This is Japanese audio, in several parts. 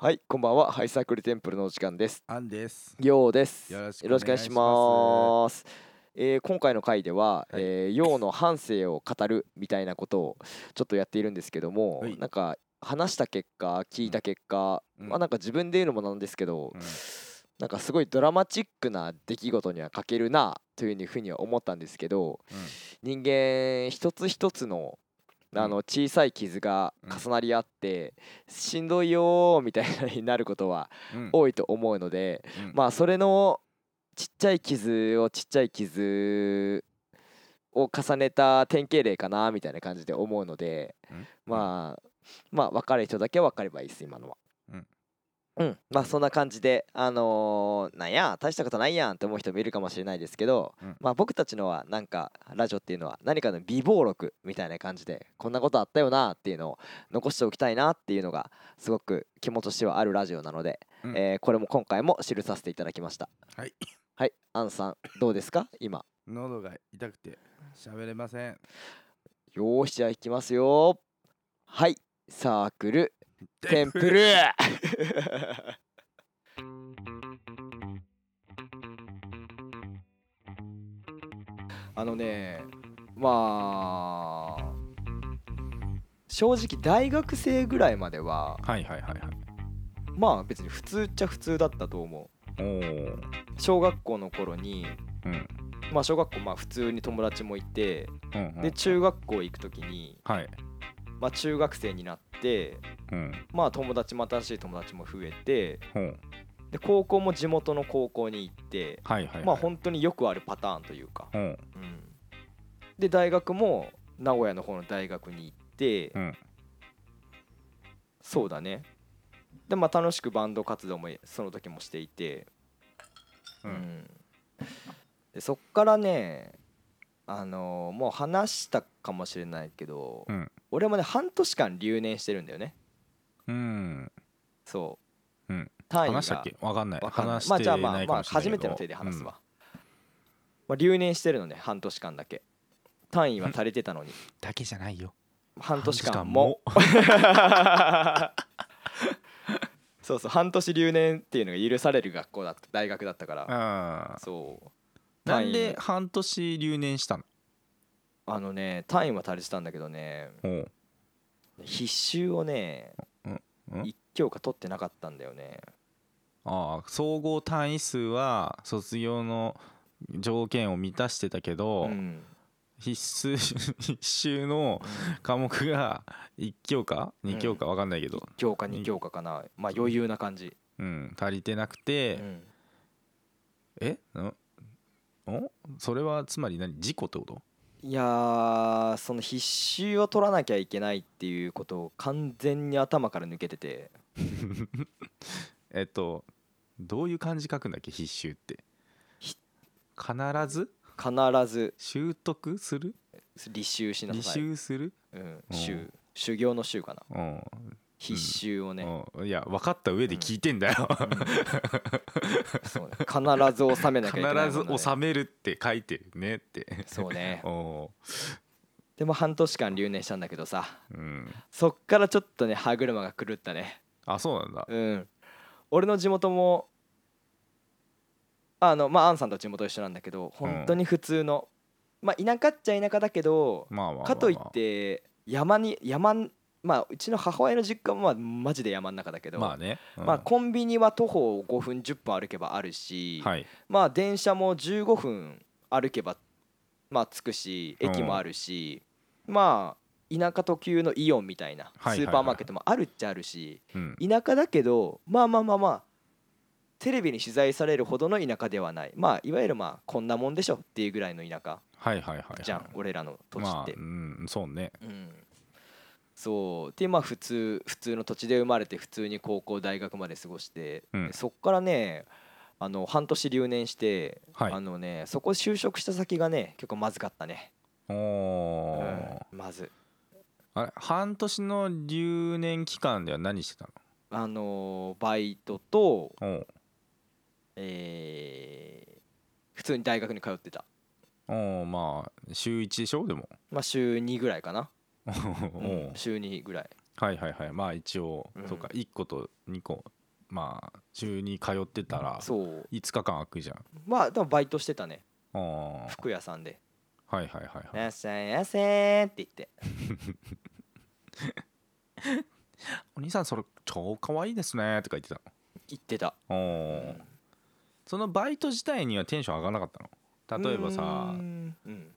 はい、こんばんは。ハイサークルテンプルのお時間です。アンです。ようです。よろしくお願いしおます。えー今回の回では、はいえー、ようの半生を語るみたいなことをちょっとやっているんですけども、はいなんか話した結果、聞いた結果、うんまあなんか自分で言うのもなんですけど、うんなんかすごいドラマチックな出来事には欠けるなというふうには思ったんですけど、人間一つ一つのあの小さい傷が重なり合って、しんどいよーみたいになることはうん。多いと思うので、うん。まあそれのちっちゃい傷をちっちゃい傷を重ねた典型例かなみたいな感じで思うので、うん。まあまあ分かる人だけ分かればいいです今のは。うん。うん、まあそんな感じであのーなんや大したことないやんって思う人もいるかもしれないですけど、うん。まあ僕たちのはなんかラジオっていうのは何かの備忘録みたいな感じでこんなことあったよなっていうのを残しておきたいなっていうのがすごく肝としてはあるラジオなので、うん。えーこれも今回も記させていただきました。はい。はい。アンさんどうですか？今。喉が痛くて喋れません。よーしじゃあいきますよ。はい。サークルテンプルあのねまあ正直大学生ぐらいまでははいはいはいはい。まあ別に普通っちゃ普通だったと思うおお。小学校の頃にうん。まあ小学校まあ普通に友達もいてうんうん。で中学校行く時にはい。まあ中学生になってうん。まあ友達も新しい友達も増えてほう。で高校も地元の高校に行ってはいはいはい。まあ本当によくあるパターンというか、ほう。うん、で大学も名古屋の方の大学に行って、うん。そうだねでまあ楽しくバンド活動もその時もしていて、うん。でそっからねあのーもう話したかもしれないけど、うん。俺もね半年間留年してるんだよね。うん。そう、うん。単位が。話したっけ？わかんない。わかんない。話してまあじゃあまあないかまあもしれないけど。初めての手で話すわ、。まあ、留年してるのね半年間だけ。単位は足りてたのに。うんだけじゃないよ。半年間半も。そうそう半年留年っていうのが許される学校だった大学だったから。ああ。そうなんで半年留年したの？あのね単位は足りてたんだけどね。ほう。必修をねうん一教科取ってなかったんだよね。ああ総合単位数は卒業の条件を満たしてたけど、うん。必須 必修の科目が1教科？2教科？分かんないけど、教科2教科かな。まあ余裕な感じ、うん、足りてなくうて、ん、え？ん？お？それはつまり何？事故ってこと？いやーその必修を取らなきゃいけないっていうことを完全に頭から抜けてて。えっとどういう漢字書くんだっけ？必修って。ひ必ず？必ず。習得する？履修しな履さい、修する？うん、修修行の修かな。うん必修をね、うん。いや分かった上で聞いてんだよ、そうね。必ず収めなきゃいけないね。ず収めるって書いてるねって。そうね。おでも半年間留年したんだけどさ。ーうん。そっからちょっとね歯車が狂ったね。あそうなんだ。うん。俺の地元もあのまあアンさんと地元一緒なんだけど本当に普通の、まあ田舎っちゃ田舎だけどかといって山に山んまあうちの母親の実家もまあマジで山の中だけど、まあね、うん。まあコンビニは徒歩5分10分歩けばあるし、はい。まあ電車も15分歩けばまあ着くし駅もあるし、まあ田舎特有のイオンみたいなスはいはいはい。ーパーマーケットもあるっちゃあるし、うん。田舎だけどまあまあまあまあテレビに取材されるほどの田舎ではない。まあいわゆるまあこんなもんでしょっていうぐらいの田舎はいはいはいはい。じゃん、俺らの土地まあって、うんそうね。うん、そう。でまあ普通普通の土地で生まれて普通に高校大学まで過ごして、うん。でそっからねあの半年留年して、はい。あのねそこ就職した先がね結構まずかったね、おうーんまず。あれ半年の留年期間では何してたあのバイトとのおう。えー普通に大学に通ってた。おうまあ週1でしょ？でも。まあ週2ぐらいかな、週2ぐらい。はいはいはい。まあ一応、うん。そうか。1個と2個。まあ週に通ってたらそう。5日間空くじゃん。まあでもバイトしてたね。服屋さんで。はいはいはい「はいやっしゃいやせー」って言ってお兄さんそれ超可愛いですねとか言ってた言ってた。のおー。そのバイト自体にはテンション上がらなかったの。例えばさうーん。うん。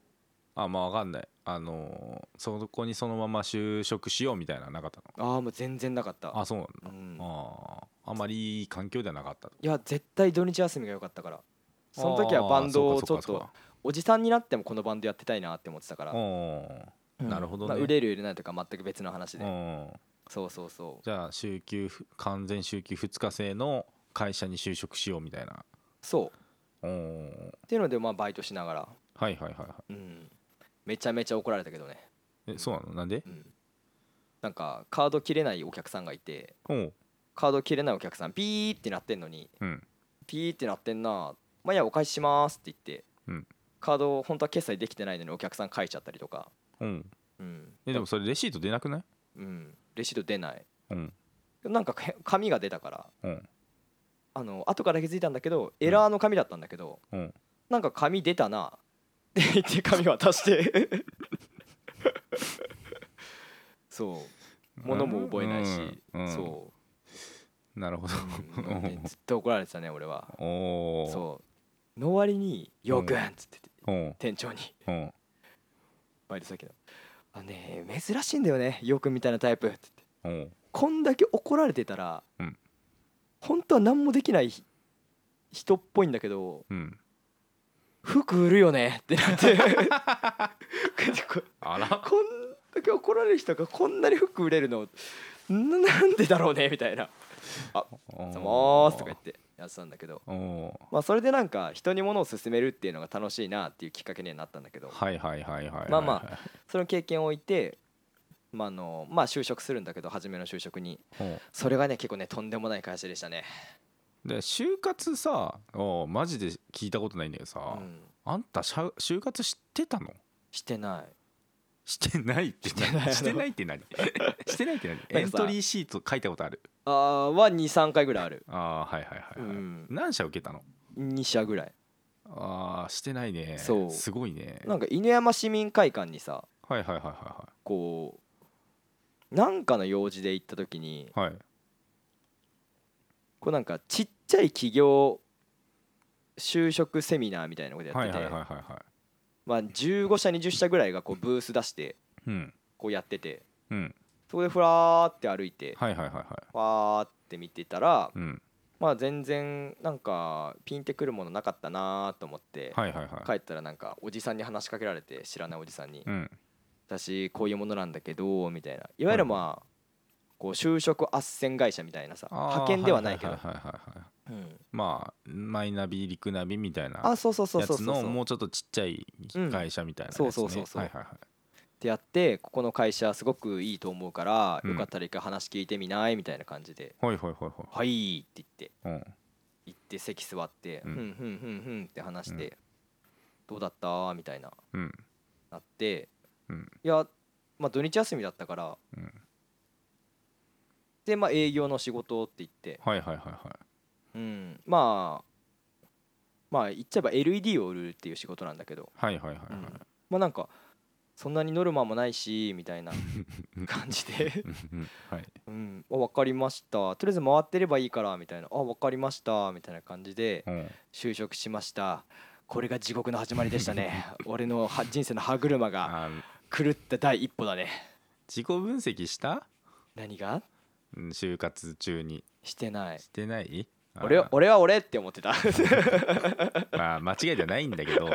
あまあわかんないあのーそこにそのまま就職しようみたいなのなかったの？ああもう全然なかった。あそうなんだ、うん。あーあまりいい環境ではなかった。いや絶対土日休みが良かったから。その時はバンドをちょっとおじさんになってもこのバンドやってたいなって思ってたから、おうん。なるほどね。まあ売れる売れないとか全く別の話で、うんそうそうそうじゃあ週休ふ完全週休2日制の会社に就職しようみたいな。そう。っていうのでまあバイトしながら、はいはいはいはうん、めちゃめちゃ怒られたけどね、いえそうなの？なんで？うん、なんかカード切れないお客さんがいて。おう。カード切れないお客さんピーってなってんのにうん。ピーってなってんなまあいいやお返ししますって言って、うん。カード本当は決済できてないのにお客さん書いちゃったりとか、う。んうん。えでもそれレシート出なくない？うん、レシート出ない。う。んなんかへ紙が出たから。う。んあの後から気づいたんだけどエラーの紙だったんだけど、う。んなんか紙出たなって言って紙渡して。そう。物も覚えないし、うん。うん。そなるほど。う、うん。で ずっと怒られてたね俺は。そう。の割に「よくん」っつって店長に。うん。バイト先の「あねえ珍しいんだよねよくんみたいなタイプ」っつって。うん。こんだけ怒られてたら、うん。本当は何もできないひ人っぽいんだけどうん服売るよねってなって。こあら。こんだけ怒られる人がこんなに服売れるのななんでだろうねみたいな「あ。ざまーす」とか言ってやってたんだけど。まあそれでなんか人に物を勧めるっていうのが楽しいなっていうきっかけにはなったんだけど。まあまあその経験を置いてまああのまあ就職するんだけど初めの就職に。それがね結構ねとんでもない会社でしたねで就活さおうマジで聞いたことないんだけどさ、うん。あんたしゃ就活知ってたの？してない。してないってしてない。何してないって何？してないって何？さエントリーシート書いたことある？あーは23回ぐらいある。ああーはいはいはい、はい。うん。何社受けたの？2社ぐらい。ああしてないね。そう。すごいね。なんか犬山市民会館にさはいはいはいはこうなんかの用事で行った時にいはいはいこうなんかちっちゃい企業就職セミナーみたいなことやっててはいはいはいはいはい。まあ15社20社ぐらいがこうブース出してうん。こうやっててうん。そこでふらーって歩いてはいはいはいはい。わーって見てたらうん。まあ全然なんかピンってくるものなかったなと思ってはいはいはい。帰ったらなんかおじさんに話しかけられて知らないおじさんに。うん「私こういうものなんだけど」みたいな。いわゆるまあこう就職斡旋会社みたいなさ派遣ではないけど。まあマイナビリクナビみたいなあそうそうそうやつそうそう。そうのもうちょっとちっちゃい会社みたいなそうそうそうそう。はいはいはいってやってここの会社すごくいいと思うから、うん。よかったら一回話聞いてみない？みたいな感じで。はいはいはい「はい」って言って。行って席座って「ううんんふんふんふん」って話して「どうだった?」みたいな。うん。なってうん。いやまあ土日休みだったからうんでまあ営業の仕事って言って。はいはいはいはうん。まあまあ言っちゃえば LED を売るっていう仕事なんだけど、いはいはいはいはい。うん。まあなんかそんなにノルマもないしみたいな 感じで。うんはい。うん、あ分かりました。とりあえず回ってればいいからみたいな。あ分かりました。みたいな感じでうん。就職しました。これが地獄の始まりでしたね。俺のは人生の歯車があ狂った第一歩だね。自己分析した？何が？うん就活中に。してない。してない？俺は俺は俺って思ってた。まあ間違いじゃないんだけど。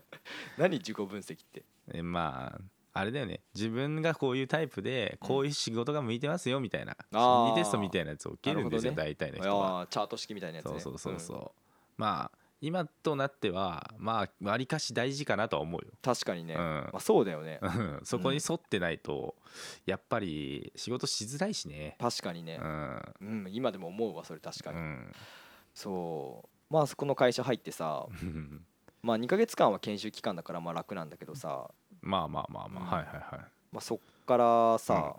何自己分析って？えまああれだよね。自分がこういうタイプでこういう仕事が向いてますよみたいな。心理テストみたいなやつを受けるんですよ、な大体のい人はチャート式みたいなやつね。そうそうそうそう、ん。まあ今となってはまあわりかし大事かなとは思うよ。確かにね、うん。まあ、そうだよね。うん。そこに沿ってないとやっぱり仕事しづらいしね。確かにね。う、ん。うん、今でも思うわそれ確かに、うん。そう。まあそこの会社入ってさ まあ2ヶ月間は研修期間だからまあ楽なんだけどさ、まあまあまあまあ、うん。はいはいはい。まあ、そっからさ、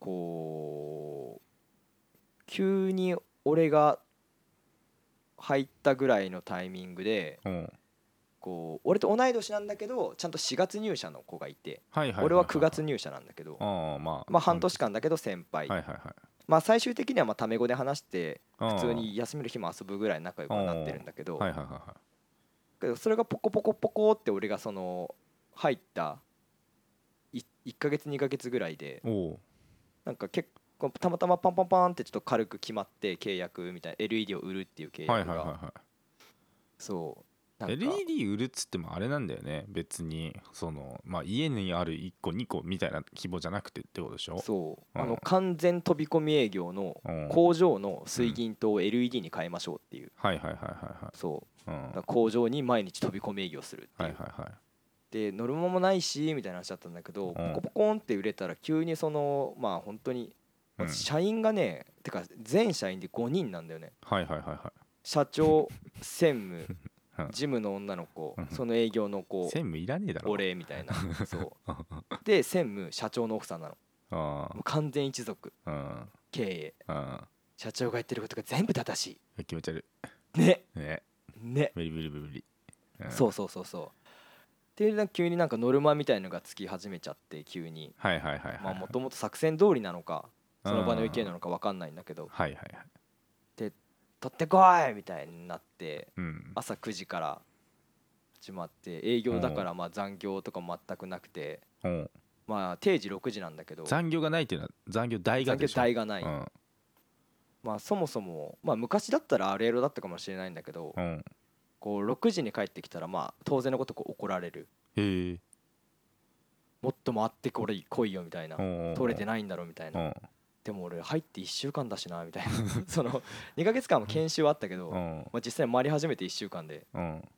こう急に俺が入ったぐらいのタイミングでうん。こう俺と同い年なんだけどちゃんと4月入社の子がいて俺は9月入社なんだけどまあ。まあ半年間だけど先輩。まあ最終的にはまあタメ語で話して普通に休みの日も遊ぶぐらい仲良くはなってるんだけどけどそれがポコポコポコって俺がその入った1ヶ月2ヶ月ぐらいでなんか結構たまたまパンパンパンってちょっと軽く決まって契約みたいな LED を売るっていう契はい約が。はいはいはそうなんいか LED 売るっつってもあれなんだよね別に。そのまあ家にある1個2個みたいな規模じゃなくてってことでしょ？そう。うん。あの完全飛び込み営業のうん。工場の水銀灯を LED に変えましょうっていう。はいはいはいはいはい。そう。うん。工場に毎日飛び込み営業するってはいいう。はいはいで乗る間もないしみたいな話だったんだけどポコポコンって売れたら急にそのまあ本当に社員がねてか全社員で5人なんだよね。はいはいはいは社長専務 うん。事務の女の子うん。その営業のい子専務いらねえだろ。俺みたいな。そう。で専務社長の奥さんなの。完全一族。あうん。経営。うん。社長が言ってることが全部正し気持ち悪い。ね。いね。ね。無理無理無理無理。うん。そうそうそうそう。っていう急になんかノルマみたいのがつき始めちゃって急に。はいはいはいはい。まあもともと作戦通りなのかその場の意見なのか分かんないんだけど。はいはいはい。取ってこいみたいになってうん。朝9時から始まって営業だからまあ残業とか全くなくてう。んまあ定時6時なんだけど。残業がないっていうのは残業代が残業でしょ。代がない。うん。まあそもそもまあ昔だったらあれだったかもしれないんだけどうん。こう6時に帰ってきたらまあ当然のことこう怒られる。へえ。もっと回ってこれ来いよみたいな。取れてなないんだろみたいな。う。んでも俺入って1週間だしなみたいな。その2ヶ月間も研修はあったけど、まうん。あ、実際回り始めて1週間で。うん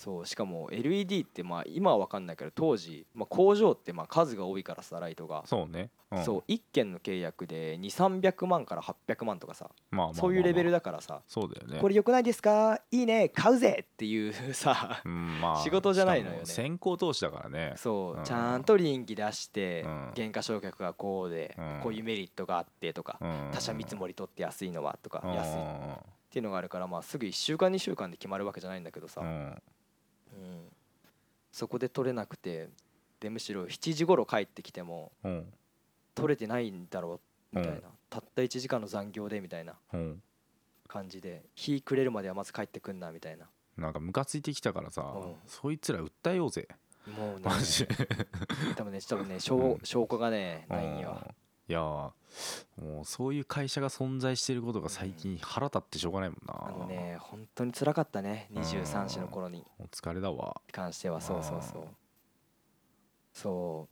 そうしかも LED ってまあ今は分かんないけど当時、まあ、工場ってまあ数が多いからさライトが、そうね。ん。そう1件の契約で2300万から800万とかさそういうレベルだからさそうだよね。これ良くないですか？いいね買うぜ！っていうさうんまあ仕事じゃないのよね。先行投資だからね。そう、うん。ちゃんと臨機出して、うん。原価償却がこうで、うん。こういうメリットがあってとか、うん。他社見積もり取って安いのはとか、うん。安いっていうのがあるから、まあ、すぐ1週間2週間で決まるわけじゃないんだけどさ、そこで取れなくてでむしろ7時頃帰ってきてもうん。取れてないんだろうみたいな、うん。たった1時間の残業でみたいなうん。感じで日暮れるまではまず帰ってくんなみたいな。なんかムカついてきたからさうん。そいつら訴えようぜ。もうねマジで。多分ね多分ね証,、うん。証拠がねないんよ。うんいやーもうそういう会社が存在してることが最近腹立ってしょうがないもんな。あのね本当に辛かったね23歳の頃に。お疲れだわ。関してはそうそうそう。そ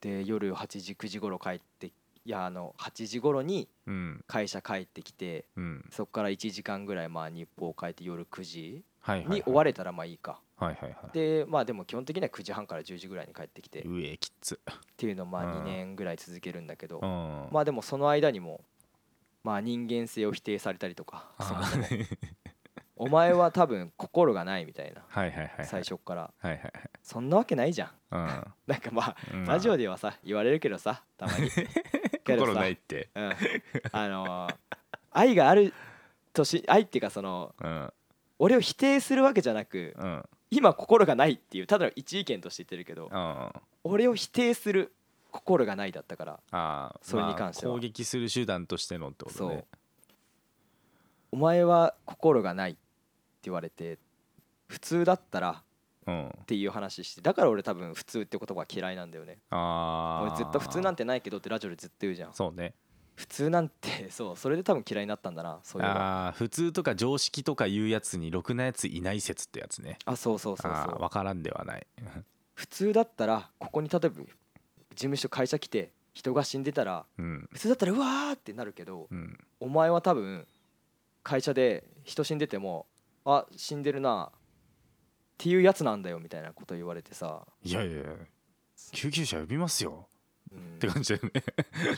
う。で夜8時9時頃帰っていやあの8時頃にうん。会社帰ってきてうん。そこから1時間ぐらいまあ日報を変えて夜9時はいはいはい。に終われたらまあいいかはいはいはい。でまあでも基本的には9時半から10時ぐらいに帰ってきて。っうえきっつていうのをまうん。あ2年ぐらい続けるんだけど。うん。まあでもその間にもまあ人間性を否定されたりとかお前は多分心がないみたいな。はいはいはいはい。最初から。はいはいそんなわけないじゃん。はい なんかまあうん。ラジオではさ言われるけどさたまに。心ないって。うん、あのー愛があるとし愛っていうかそのうん。俺を否定するわけじゃなくうん今心がないっていうただの一意見として言ってるけどあ俺を否定する心がないだったからあそれに関しては。まあ攻撃する手段としてのってことね。お前は心がないって言われて普通だったらうん。っていう話してだから俺多分普通って言葉が嫌いなんだよね。ああ俺ずっと普通なんてないけどってラジオでずっと言うじゃん。そうね普通なんて そうそれで多分嫌いになったんだなそういうの。ああ普通とか常識とかいうやつにろくなやついない説ってやつね。あそうそうそうそう。分からんではない。普通だったらここに例えば事務所会社来て人が死んでたらうん。普通だったらうわーってなるけどうん。お前は多分会社で人死んでてもあ死んでるなっていうやつなんだよみたいなこと言われてさ、いやいやいや救急車呼びますよ。うんって感じだよね。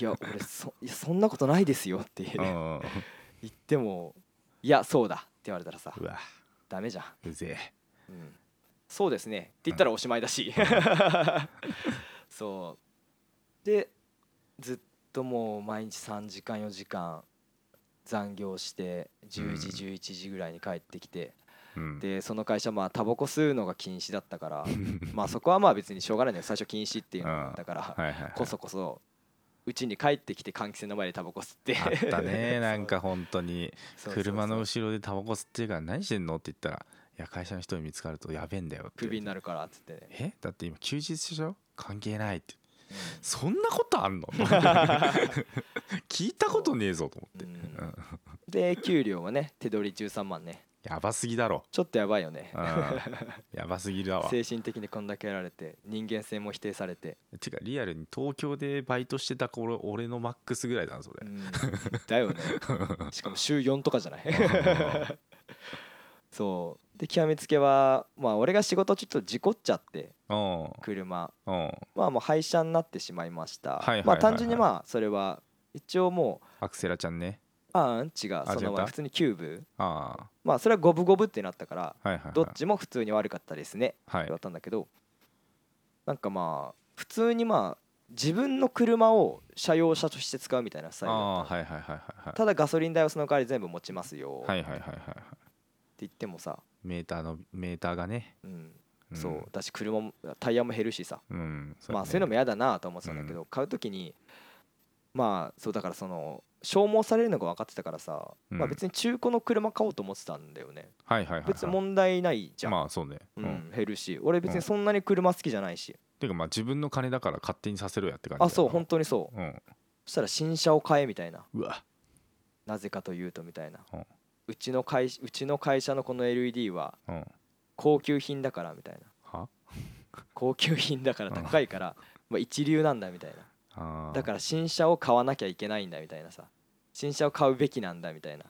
いや俺そいやそんなことないですよってう。ん。言ってもいやそうだって言われたらさうわ。ダメじゃん、うぜえ。うん、そうですね。って言ったらおしまいだし。そう。でずっともう毎日3時間4時間残業して10時うん11時ぐらいに帰ってきて、うんでその会社まあタバコ吸うのが禁止だったから まあそこはまあ別にしょうがないんだよ。最初禁止っていうのだったからはいはいはい。こそこそうちに帰ってきて換気扇の前でタバコ吸って。あったね。なんか本当に車の後ろでタバコ吸ってるから何してんのって言ったらいや会社の人に見つかるとやべえんだよって。クビになるからっつって。ね、え？だって今休日でしょ？関係ないって。うん。そんなことあんの？聞いたことねえぞと思って、うん。うん。で給料はね手取り13万ねやばすぎだろ、ちょっとやばいよね。うん、やばすぎだわ。精神的にこんだけやられて人間性も否定されて、てかリアルに東京でバイトしてた頃俺のマックスぐらいだなそれ、うん。だよね。しかも週4とかじゃない。そう。で極めつけはまあ俺が仕事ちょっと事故っちゃってうん。車。うん。まあもう廃車になってしまいました。まあ単純にまあそれは一応もうアクセラちゃんねああ違う。その普通にキューブ。あまあそれは五分五分ってなったからあはいはいはい。どっちも普通に悪かったですね。はい。だったんだけどなんかまあ普通にまあ自分の車を車用車として使うみたいなスタイルだった。のああはいはいはいはいはい。ただガソリン代はその代わり全部持ちますよ。ってはいはいはいはい。はい言ってもさ、メーターのメーターがね、うん。ん。そう。だし車もタイヤも減るしさ。うん。まあそういうのも嫌だなと思ってたんだけど買う時にまあそうだからその消耗されるのが分かってたからさまあうん。別に中古の車買おうと思ってたんだよね。はいはいはい、はい、別に問題ないじゃん。まあそうね。ううん、ん減るし。俺別にそんなに車好きじゃないし。ていうかまあ自分の金だから勝手にさせろやって感じあそう本当当にそう。うん。そしたら新車を買えみたいな。うわ。なぜかというとみたいな。うん。うちの会うちの会社のこの LED はうん。高級品だからみたいな。は？高級品だから高いからまあ一流なんだみたいなだから新車を買わなきゃいけないんだみたいなさ。新車を買うべきなんだみたいな。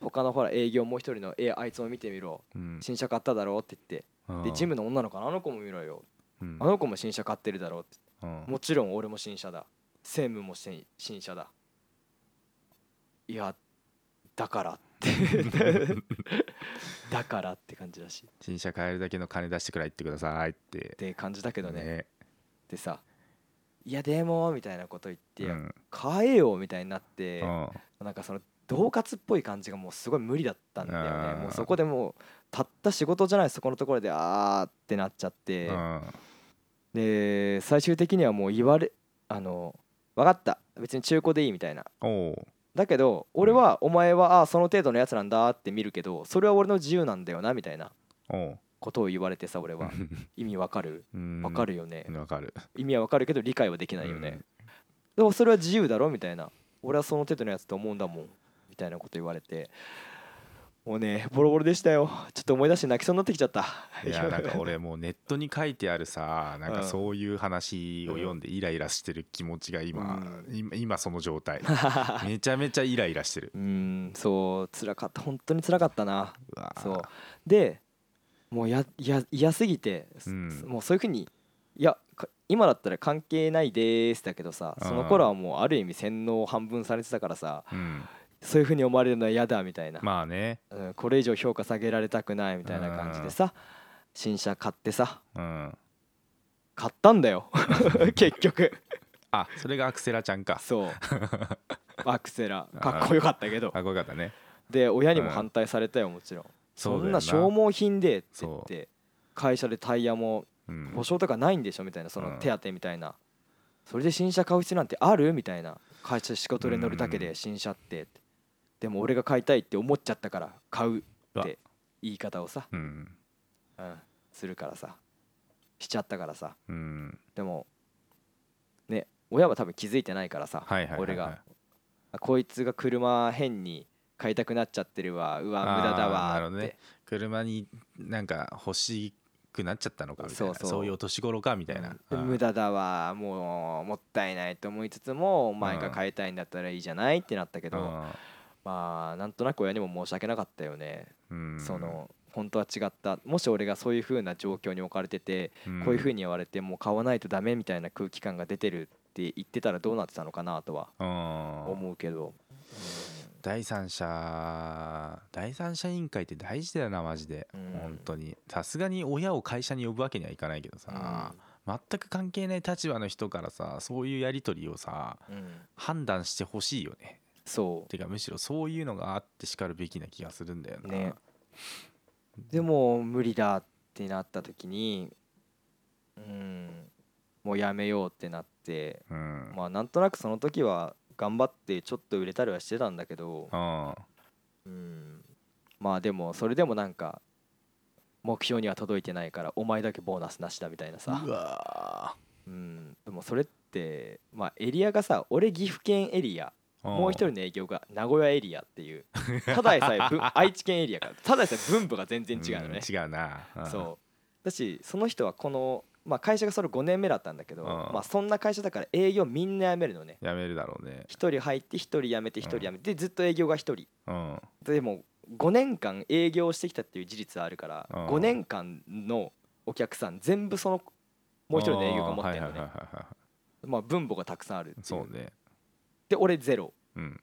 他のほら営業もう一人の「えあいつも見てみろうん新車買っただろ」って言って。でジムの女の子のあの子も見ろよ。うんあの子も新車買ってるだろって。うんもちろん俺も新車だ。専務も新新車だ。いやだからって。だからって感じだし。新車買えるだけの金出してくらいってくださいって。って感じだけどね。ね。でさ「いやでも」みたいなこと言って、うん買えよみたいになって、うん。なんかその恫喝っぽい感じがもうすごい無理だったんだよね。もうそこでもうたった仕事じゃないそこのところであーってなっちゃって、うん。で最終的にはもう言われあの分かった。別に中古でいいみたいな。だけど俺はお前はああその程度のやつなんだって見るけどそれは俺の自由なんだよなみたいなことを言われてさ俺は。意味わかる？うん。わかるよね。わかる。意味はわかるけど理解はできないよね。うん。でもそれは自由だろ？みたいな。俺はその程度のやつと思うんだもん。みたいなこと言われて。もうねボロボロでしたよ。ちょっと思い出して泣きそうになってきちゃった。いやなんか俺もうネットに書いてあるさなんかうん。そういう話を読んでイライラしてる気持ちが今、うん。今今その状態。めちゃめちゃイライラしてる。うんそう辛かった。本当に辛かったな。そう。でもうやや嫌すぎて、うん。もうそういうふうにいやか今だったら関係ないですだけどさその頃はもうある意味洗脳半分されてたからさうん。そういうふうに思われるのは嫌だみたいな、まあね。うん、これ以上評価下げられたくないみたいな感じでさ新車買ってさうん。買ったんだよ。結局。あそれがアクセラちゃんか。そう。アクセラ。かっこよかったけど。かっこよかったね。で親にも反対されたよもちろんそんな消耗品でって言って会社でタイヤもう。ん。保証とかないんでしょみたいなそうん。の手当みたいな。それで新車買う必要なんてあるみたいな。会社仕事で乗るだけで新車って。でも俺が買いたいって思っちゃったから買うって言い方をさ、うん。うん、するからさ。しちゃったからさ。うん。でもね親は多分気づいてないからさ俺が。あこいつが車変に買いたくなっちゃってるわ。うわ無駄だわ。ね。車になんか欲しくなっちゃったのかみたいな。そうそう。いうお年頃かみたいな、うん。無駄だわ。もうもったいないと思いつつもお前が買いたいんだったらいいじゃないってなったけど、まあなんとなく親にも申し訳なかったよね、うん。その本当は違った。もし俺がそういう風な状況に置かれてて、こういう風に言われてもう買わないとダメみたいな空気感が出てるって言ってたらどうなってたのかなとはうん。思うけど、第三者第三者委員会って大事だよなマジで、うん。本当に。さすがに親を会社に呼ぶわけにはいかないけどさ、全く関係ない立場の人からさそういうやり取りをさうん。判断してほしいよね。そてかむしろそういうのがあってしかるべきな気がするんだよな、ね。うでも無理だってなった時にうんもうやめようってなってうん。まあなんとなくその時は頑張ってちょっと売れたりはしてたんだけどうん。うん。まあでもそれでもなんか目標には届いてないからお前だけボーナスなしだみたいなさ。うわうん。でもそれってまあエリアがさ俺岐阜県エリアーもう一人の営業が名古屋エリアっていう ただでさえぶ愛知県エリアからただでさえ分母が全然違うのね。ん違うな、ん。そう。だしその人はこのまあ会社がそれ5年目だったんだけどうん。まあそんな会社だから営業みんな辞めるのね。やめるだろうね。1人入って1人辞めて1人辞めてでずっと営業が1人。うん。でも5年間営業してきたっていう事実はあるからうん。5年間のお客さん全部そのもう一人の営業が持ってるのあーはいはいねはいはいはまあ分母がたくさんあるっていう。いそうね。で俺ゼロ。うん、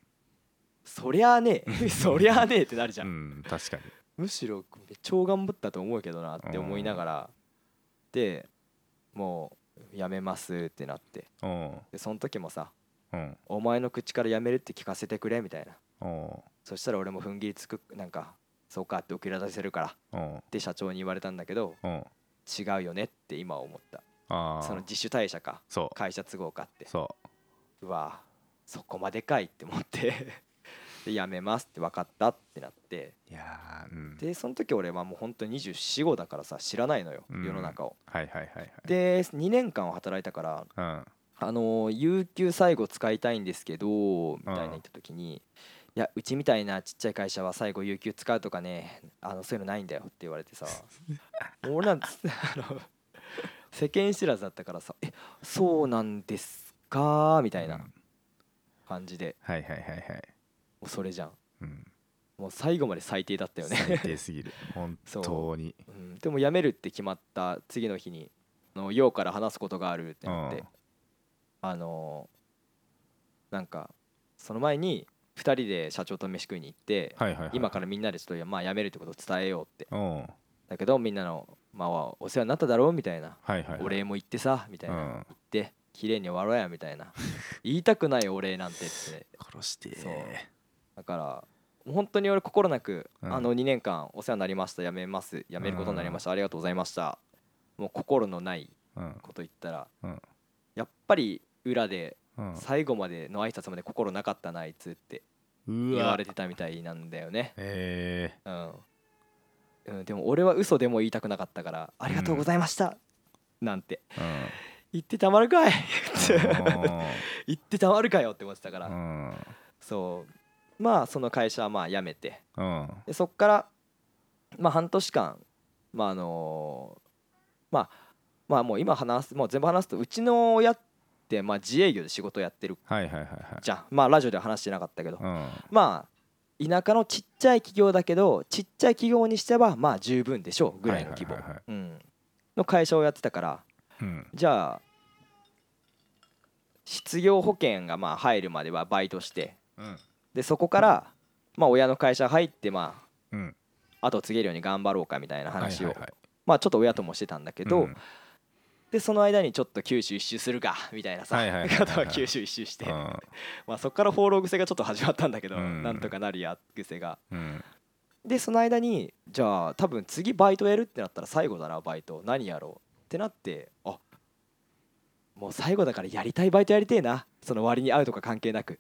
そりゃあねえ。そりゃあねえってなるじゃ、うんん、確かに。むしろ超頑張ったと思うけどなって思いながら。でもうやめますってなって。うん。でその時もさうん「お前の口からやめるって聞かせてくれ」みたいな。うん。そしたら俺も踏ん切りつくなんかそうかって送り出せるからうん。って社長に言われたんだけどうん。違うよねって今は思った。その自主退社か会社都合かって。そう。わそこまでかいって思ってでやめますって分かったってなって。いやーうん。でその時俺はもう本当に245だからさ知らないのようん。世の中を。はいはいはいはい。で2年間は働いたからうん。あのー有給最後使いたいんですけどみたいな言った時にいやうちみたいなちっちゃい会社は最後有給使うとかねあのそういうのないんだよって言われてさ。俺なんつ あの世間知らずだったからさえそうなんですか？みたいなうん。感じで。はいはいはいはい。もうそれじゃん。うん。もう最後まで最低だったよね。最低すぎる。本当に。う。ん、でも辞めるって決まった次の日に「あの陽から話すことがある」ってなって、うん。あのーなんかその前に2人で社長と飯食いに行って、はいはいはい今からみんなでちょっとまあ辞めるってことを伝えようって。だけどみんなの、まあ、お世話になっただろうみたいな、はいはいお礼も言ってさみたいうな、ん。言って綺麗に終わろうやみたいな。言いたくないお礼なんてって。殺して。そうだから本当に俺心なく、うん。あの2年間お世話になりました。辞めます。辞めることになりました、ありがとうございました。もう心のないうん。こと言ったら、うん。やっぱり裏でうん。最後までの挨拶まで心なかったなあいつって言われてたみたいなんだよね。え。うん、うん、でも俺は嘘でも言いたくなかったから「ありがとうございました」なんて。言ってたまるかいうん。言ってたまるかよって思ってたから、うん。そうまあその会社はまあ辞めて。うん。でそっからまあ半年間まああのまあまあもう今話すもう全部話すとうちの親ってまあ自営業で仕事やってるはいはいはいはい。じゃん。まあラジオでは話してなかったけど。うん。まあ田舎のちっちゃい企業だけどちっちゃい企業にしてはまあ十分でしょうぐらいの規模。の会社をやってたから。うん。じゃあ失業保険がまあ入るまではバイトして。うんでそこからまあ親の会社入ってまうん。あ後継げるように頑張ろうかみたいな話をまあちょっと親ともしてたんだけどうんでその間にちょっと九州一周するかみたいなさ方は九州一周してうん。まあそこから放浪癖がちょっと始まったんだけどうん。なんとかなるや癖が。うん。でその間にじゃあ多分次バイトやるってなったら最後だなバイト。何やろうってなってあもう最後だからやりたいバイトやりてえな。その割に合うとか関係なく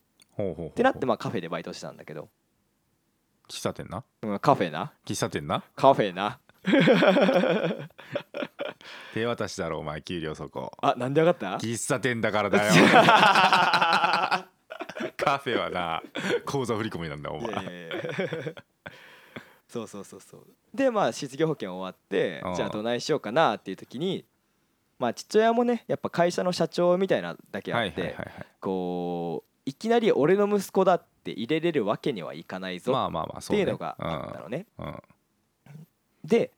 ってなってまあカフェでバイトしてたんだけど、喫茶店な？うん、カフェな。喫茶店な？カフェな。手渡しだろお前給料そこ。あなんで分かった？喫茶店だからだよ。カフェはな口座振り込みなんだお前。いやいやいや。そうそうそうそう。でまあ失業保険終わってうん。じゃあどないしようかなっていう時にまあ父親もねやっぱ会社の社長みたいなだけあって、はいはい。こういきなり俺の息子だって入れれるわけにはいかないぞまあまあまあっていうのがあったのね。で、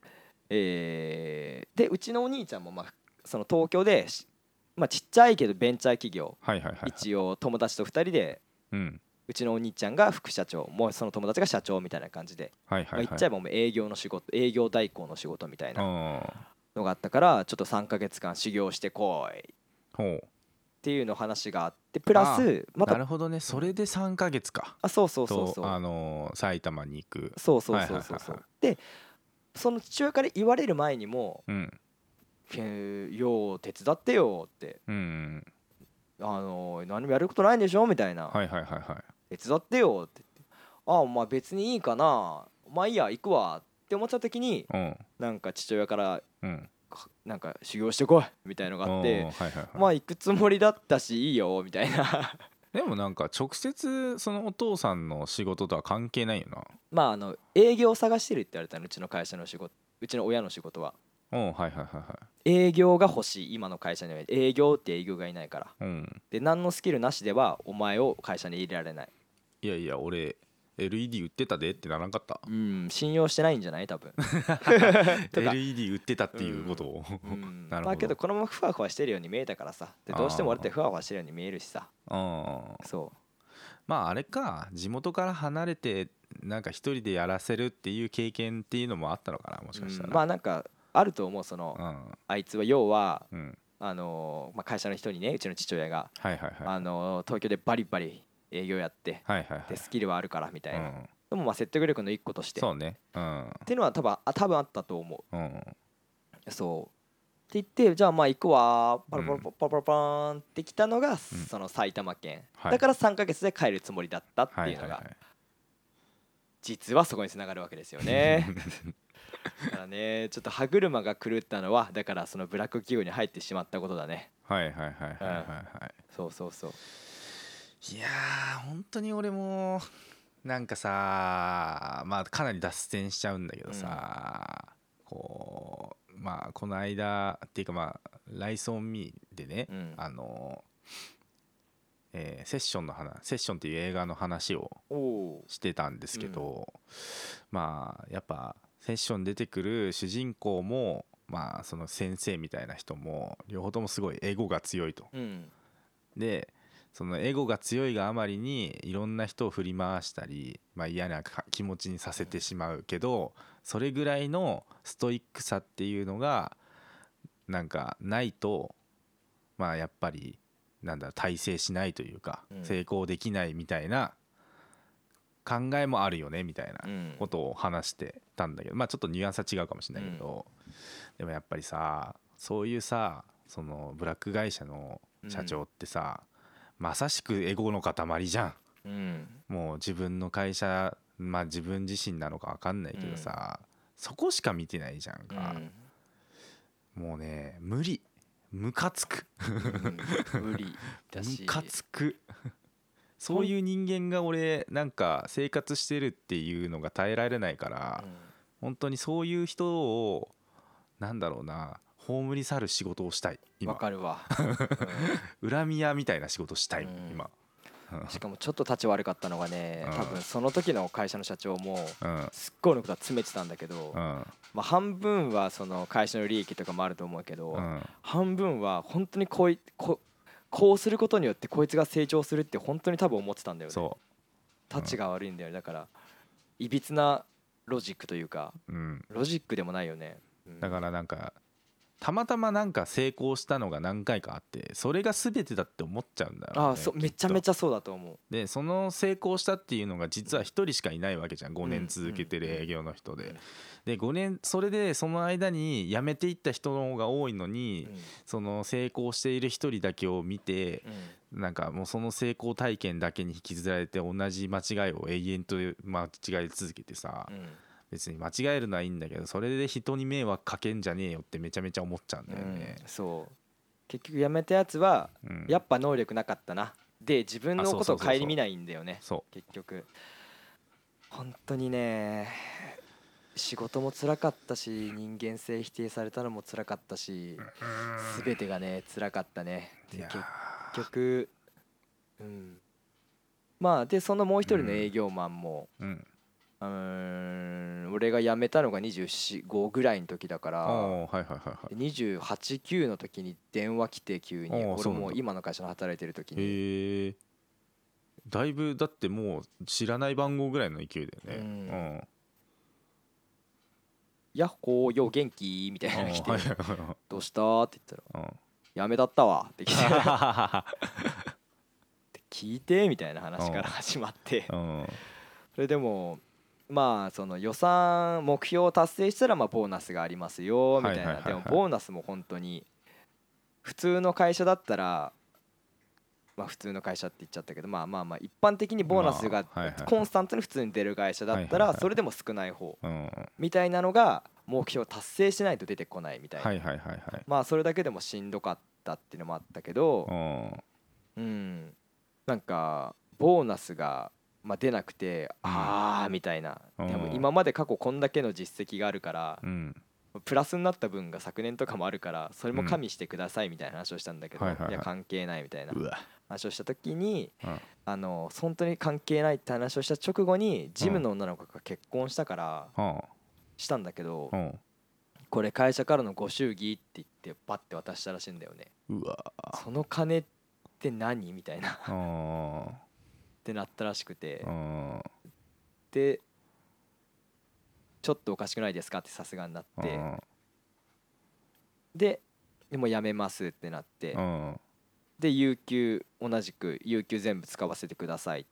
えーでうちのお兄ちゃんもまあその東京でし、まあ、ちっちゃいけどベンチャー企業。一応友達と2人でうん。うちのお兄ちゃんが副社長もうその友達が社長みたいな感じで、まあ、はいはい。はい言っちゃえばもう営業の仕事営業代行の仕事みたいな。うん。のがあったからちょっと3ヶ月間修行してこい。っていうの話があってプラスまたなるほどね。それで3ヶ月か。あそうそうそうそう。とあのー埼玉に行く。そうそうそうそう。そうでその父親から言われる前にもうん「えーよう手伝ってよ」って。うん「あの何もやることないんでしょ」みたいな。はいはいはいはい「手伝ってよ」って言って「ああまあ別にいいかなまあいいや行くわ」って思った時にうん。なんか父親からうん。かなんか修行してこいみたいのがあってはいはいはい。まあ行くつもりだったしいいよみたいな。でもなんか直接そのお父さんの仕事とは関係ないよな。まああの営業を探してるって言われたのうちの会社の仕事うちの親の仕事は。うんはいはいはいは営業が欲しい今の会社には。営業って営業がいないから。いうん。で何のスキルなしではお前を会社に入れられない。いやいや俺 LED 売ってたでってならんかった？うん信用してないんじゃない？多分。LED 売ってたっていうこと？を、うん。なるほど。まあけどこのままふわふわしてるように見えたからさ。でどうしても俺ってふわふわしてるように見えるしさ。うん。そまああれか。地元から離れてなんか一人でやらせるっていう経験っていうのもあったのかな？もしう、かしたら、うん。まあなんかあると思うそのうん。あいつは要はうん。あのーまあ、会社の人にねうちの父親が、はいはいはい。あのー東京でバリバリ営業やってはいはいはい。でスキルはあるからみたいな、うん。でもまあ説得力の一個として。っそうね。うん。ていうのは多分あ多分あったと思う。ん。うそう。って言ってじゃあまあ行くわ。パラパラパラパラパーンってきたのが、その埼玉県、はい。だから3ヶ月で帰るつもりだったっていうのが、実はそこにつながるわけですよね。だからねちょっと歯車が狂ったのはだからそのブラック企業に入ってしまったことだね。はいはいはいはいはいはい。そうそうそういやー本当に俺もなんかさまあかなり脱線しちゃうんだけどさ、こうまあこの間っていうかまあ「ライソン・ミー」でね、うん。あの、えーセッションの話セッションっていう映画の話をしてたんですけど、まあやっぱセッション出てくる主人公もまあその先生みたいな人も両方ともすごいエゴが強いと。うん。でそのエゴが強いがあまりにいろんな人を振り回したり、まあ、嫌なか気持ちにさせてしまうけどそれぐらいのストイックさっていうのがなんかないとまあやっぱりなんだろう大成しないというかうん。成功できないみたいな考えもあるよねみたいなうん。ことを話してたんだけどまあちょっとニュアンスは違うかもしれないけど、でもやっぱりさそういうさそのブラック会社の社長ってさ、まさしくエゴの塊じゃん。うん。もう自分の会社まあ自分自身なのか分かんないけどさ、そこしか見てないじゃんうか、ん。もうね無理。ムカつく。うん。無理だし。ムカつく。そういう人間が俺なんか生活してるっていうのが耐えられないから、本当にそういう人をなんだろうな葬り去る仕事をしたいうんわ今かるわ、恨み屋みたいな仕事したい、うん。今。うん。しかもちょっと立ち悪かったのがねうん。多分その時の会社の社長もうん。すっごい俺のことは詰めてたんだけど、うん。まあ、半分はその会社の利益とかもあると思うけど、うん。半分は本当にこういここうすることによってこいつが成長するって本当に多分思ってたんだよね。そタチが悪いんだよね。だからいびつなロジックというかう、うん、ロジックでもないよね、うん。だからなんかたまたまなんか成功したのが何回かあってそれが全てだって思っちゃうんだよ、ね、ああそうめちゃめちゃゃそうだと思う。でその成功したっていうのが実は1人しかいないわけじゃん5年続けてる営業の人で、うんで5年それでその間に辞めていった人の方が多いのに、その成功している1人だけを見てうん。なんかもうその成功体験だけに引きずられて同じ間違いを永遠と間違い続けてさ、うん別に間違えるのはいいんだけどそれで人に迷惑かけんじゃねえよってめちゃめちゃ思っちゃうんだよね。うんそう。結局辞めたやつはうん。やっぱ能力なかったな。で自分のことを顧みないんだよね。そ結局。本当にね仕事も辛かったし人間性否定されたのも辛かったしう全てがね辛かったね。結局うん。まあでそのもう一人の営業マンも、うんうーん俺が辞めたのが245ぐらいの時だからはいはいはいはい。289の時に電話来て急に。俺もう今の会社の働いてる時に。だいぶだってもう知らない番号ぐらいの勢いだよね。うん。うん「やっほーよ元気?」みたいなのが来てはいはいはい「どうした?」って言ったらうん「やめだったわ」って来て。聞いてみたいな話から始まって。うん。それでもまあその予算目標を達成したらまあボーナスがありますよみたいな。でもボーナスも本当に普通の会社だったらまあ普通の会社って言っちゃったけどまあまあまあ一般的にボーナスがコンスタントに普通に出る会社だったらそれでも少ない方うん。みたいなのが目標を達成しないと出てこないみたいな。まあそれだけでもしんどかったっていうのもあったけどうん。うん。なんかボーナスがまあ出なくてああみたいな。うん。でも今まで過去こんだけの実績があるからうん。プラスになった分が昨年とかもあるからそれも加味してくださいみたいな話をしたんだけどはいや関係ないみたいな話をした時にうん。あの本当に関係ないって話をした直後にジムの女の子が結婚したからうん。したんだけどうん。これ会社からのご祝儀って言ってバッて渡したらしいんだよね。うわ。その金って何？みたいなっうんてなったらしくて。うん。でちょっとおかしくないですか？ってさすがになって。うん。ででもうやめますってなって。うん。で有給同じく有給全部使わせてください。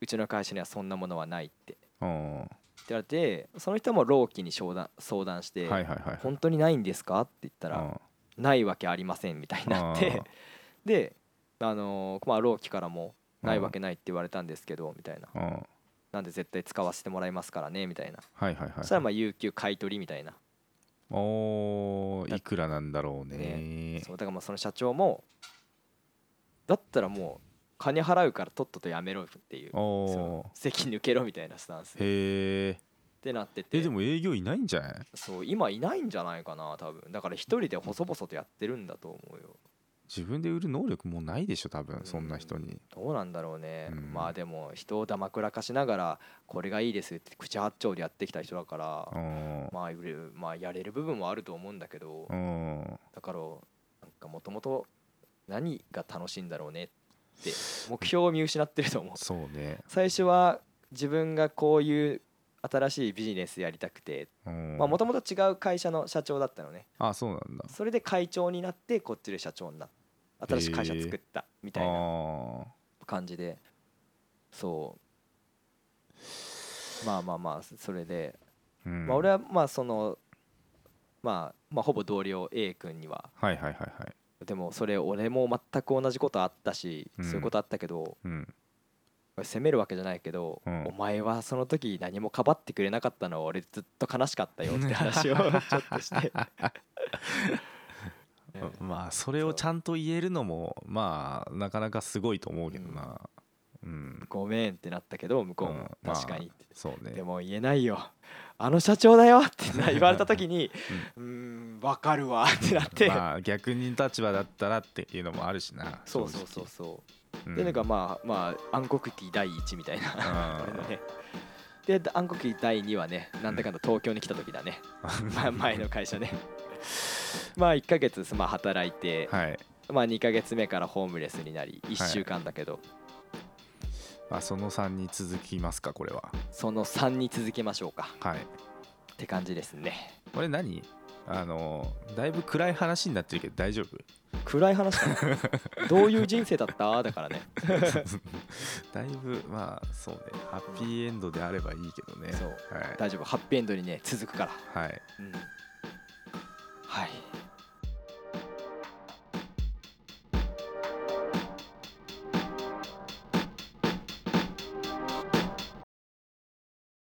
うちの会社にはそんなものはないって。うん。言われてその人も労基に相談相談してはいはいはい本当にないんですか？って言ったらないわけありませんみたいになって。であのーまあ労基からもないわけないって言われたんですけどみたいな。なんで絶対使わせてもらいますからねみたいな。はいはいはいそしたらまあ有給買い取りみたいな。おーいくらなんだろうね。そうだからまあその社長もだったらもう金払うからとっととやめろっていう席抜けろみたいなスタンスへえてなってて。えでも営業いないんじゃない？そう今いないんじゃないかな多分。だから一人で細々とやってるんだと思うよ自分で売る能力もうないでしょ多分そんな人に。どうなんだろうね、うん。まあでも人をだまくらかしながらこれがいいですって口八丁でやってきた人だから、うん。まあ売れるまあやれる部分もあると思うんだけど、うん。だからなんかもともと何が楽しいんだろうねって目標を見失ってると思う。そうね。最初は自分がこういう新しいビジネスやりたくてうん。もともと違う会社の社長だったのね。あそうなんだ。それで会長になってこっちで社長になった新しい会社作ったみたいなあ感じで。そう。まあまあまあそれで、まあ、俺はまあそのまあまあほぼ同僚 A 君には。はいはいはいはい。でもそれ俺も全く同じことあったし、うん。そういうことあったけどうん。責めるわけじゃないけど、うん。お前はその時何もかばってくれなかったのは俺ずっと悲しかったよって話をちょっとして、う んまあそれをちゃんと言えるのもまあなかなかすごいと思うけどな。うん。ごめんってなったけど向こうも。確かにって、そうね。でも言えないよ。あの社長だよって言われた時に うーん分かるわってなって、まあ逆に立場だったらっていうのもあるしな。そうそうそう正そう直でなんかまあまあ暗黒期第一みたいな。で暗黒期第2はねなんだかんだ東京に来た時だね、まあ前の会社ね まあ1ヶ月まあ働いて、はい。まあ2ヶ月目からホームレスになり1週間だけど、まあその3に続きますかこれは。その3に続けましょうか。はい。って感じですね。これ何？あのだいぶ暗い話になってるけど大丈夫？暗い話 どういう人生だった？だからね。だいぶまあそうね。ハッピーエンドであればいいけどね。そう。はい、大丈夫。ハッピーエンドにね続くから。はい、うんはい。